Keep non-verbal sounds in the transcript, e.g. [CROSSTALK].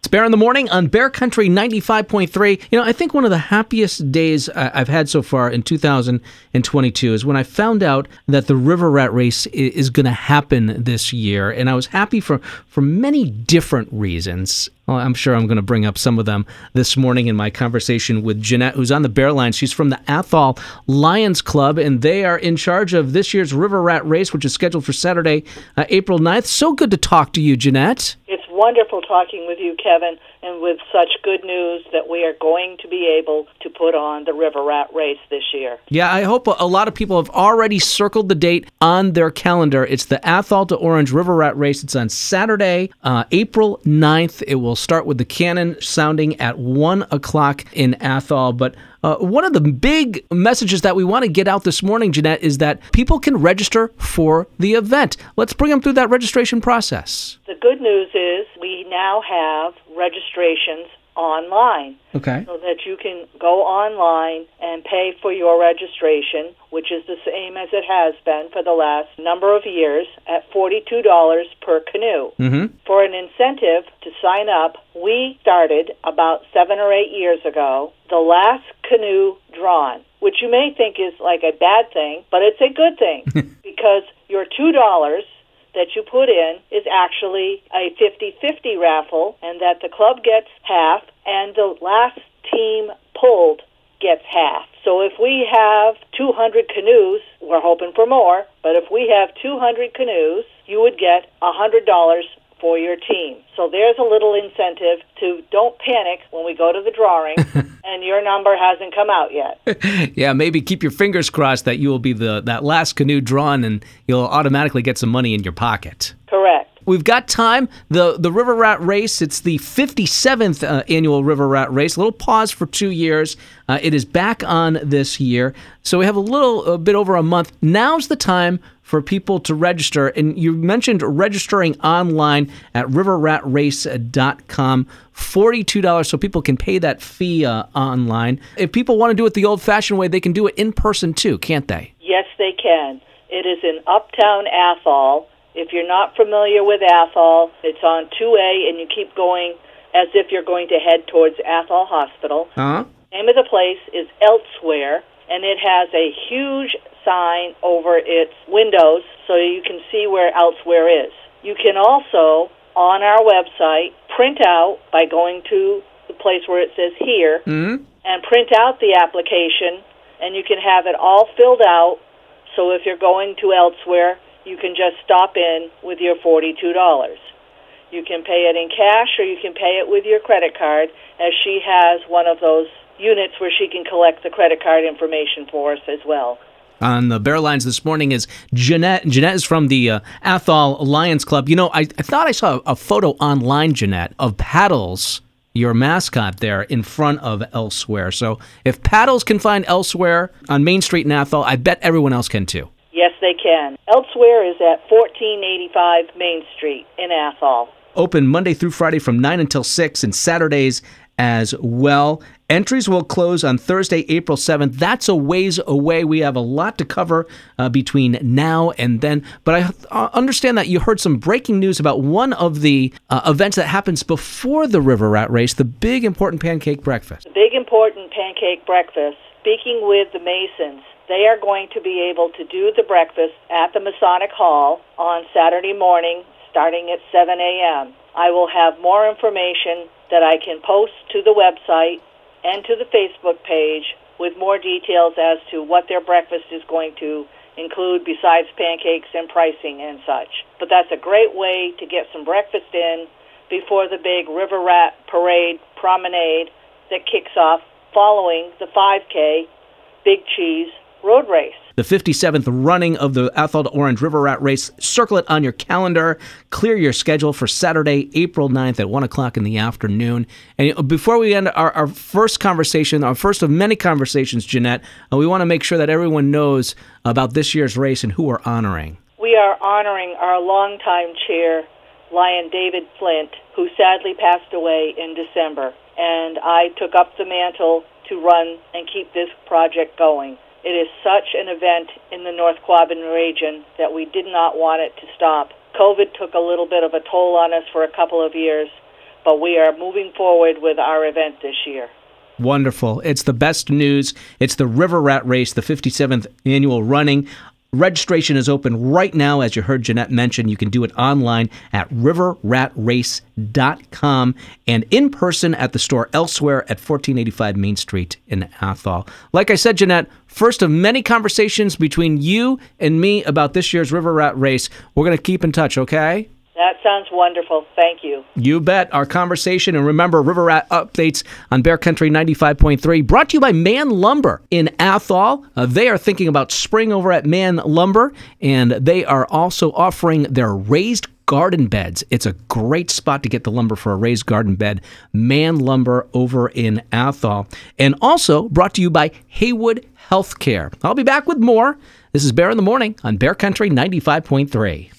It's Bear in the Morning on Bear Country 95.3. You know, I think one of the happiest days I've had so far in 2022 is when I found out that the River Rat Race is going to happen this year. And I was happy for, for many different reasons. Well, I'm sure I'm going to bring up some of them this morning in my conversation with Jeanette, who's on the Bear Line. She's from the Athol Lions Club, and they are in charge of this year's River Rat Race, which is scheduled for Saturday, uh, April 9th. So good to talk to you, Jeanette wonderful talking with you, Kevin, and with such good news that we are going to be able put on the River Rat race this year. Yeah, I hope a lot of people have already circled the date on their calendar. It's the Athol to Orange River Rat race. It's on Saturday, uh, April 9th. It will start with the cannon sounding at 1 o'clock in Athol. But uh, one of the big messages that we want to get out this morning, Jeanette, is that people can register for the event. Let's bring them through that registration process. The good news is we now have registrations online. Okay. So that you can go online and pay for your registration, which is the same as it has been for the last number of years at $42 per canoe. Mm-hmm. For an incentive to sign up, we started about seven or eight years ago the last canoe drawn, which you may think is like a bad thing, but it's a good thing [LAUGHS] because your $2 that you put in is actually a 50-50 raffle and that the club gets half and the last team pulled gets half. So if we have 200 canoes, we're hoping for more, but if we have 200 canoes, you would get $100 for your team. So there's a little incentive to don't panic when we go to the drawing [LAUGHS] and your number hasn't come out yet. [LAUGHS] yeah, maybe keep your fingers crossed that you will be the that last canoe drawn and you'll automatically get some money in your pocket. Correct. We've got time. The the River Rat Race, it's the 57th uh, annual River Rat Race. A little pause for 2 years. Uh, it is back on this year. So we have a little a bit over a month. Now's the time for people to register. And you mentioned registering online at riverratrace.com. $42 so people can pay that fee uh, online. If people want to do it the old fashioned way, they can do it in person too, can't they? Yes, they can. It is in Uptown Athol. If you're not familiar with Athol, it's on 2A and you keep going as if you're going to head towards Athol Hospital. Uh-huh. Name of the place is Elsewhere, and it has a huge sign over its windows so you can see where elsewhere is. You can also, on our website, print out by going to the place where it says here mm-hmm. and print out the application, and you can have it all filled out. So if you're going to elsewhere, you can just stop in with your $42. You can pay it in cash or you can pay it with your credit card, as she has one of those units where she can collect the credit card information for us as well on the Bear Lines this morning is Jeanette. Jeanette is from the uh, Athol Lions Club. You know, I, I thought I saw a photo online, Jeanette, of Paddles, your mascot there, in front of Elsewhere. So if Paddles can find Elsewhere on Main Street in Athol, I bet everyone else can too. Yes, they can. Elsewhere is at 1485 Main Street in Athol. Open Monday through Friday from 9 until 6 and Saturdays as well. Entries will close on Thursday, April 7th. That's a ways away. We have a lot to cover uh, between now and then. But I uh, understand that you heard some breaking news about one of the uh, events that happens before the River Rat Race, the big important pancake breakfast. The big important pancake breakfast. Speaking with the Masons, they are going to be able to do the breakfast at the Masonic Hall on Saturday morning starting at 7 a.m. I will have more information that I can post to the website and to the Facebook page with more details as to what their breakfast is going to include besides pancakes and pricing and such. But that's a great way to get some breakfast in before the big River Rat Parade promenade that kicks off following the 5K Big Cheese Road Race the 57th running of the Athol to Orange River Rat Race. Circle it on your calendar. Clear your schedule for Saturday, April 9th at 1 o'clock in the afternoon. And before we end our, our first conversation, our first of many conversations, Jeanette, uh, we want to make sure that everyone knows about this year's race and who we're honoring. We are honoring our longtime chair, Lion David Flint, who sadly passed away in December. And I took up the mantle to run and keep this project going. It is such an event in the North Quabbin region that we did not want it to stop. COVID took a little bit of a toll on us for a couple of years, but we are moving forward with our event this year. Wonderful. It's the best news. It's the River Rat Race, the 57th annual running. Registration is open right now, as you heard Jeanette mention. You can do it online at riverratrace.com and in person at the store elsewhere at 1485 Main Street in Athol. Like I said, Jeanette, first of many conversations between you and me about this year's River Rat Race. We're going to keep in touch, okay? That sounds wonderful. Thank you. You bet. Our conversation, and remember, River Rat updates on Bear Country 95.3, brought to you by Man Lumber in Athol. Uh, they are thinking about spring over at Man Lumber, and they are also offering their raised garden beds. It's a great spot to get the lumber for a raised garden bed. Man Lumber over in Athol. And also brought to you by Heywood Healthcare. I'll be back with more. This is Bear in the Morning on Bear Country 95.3.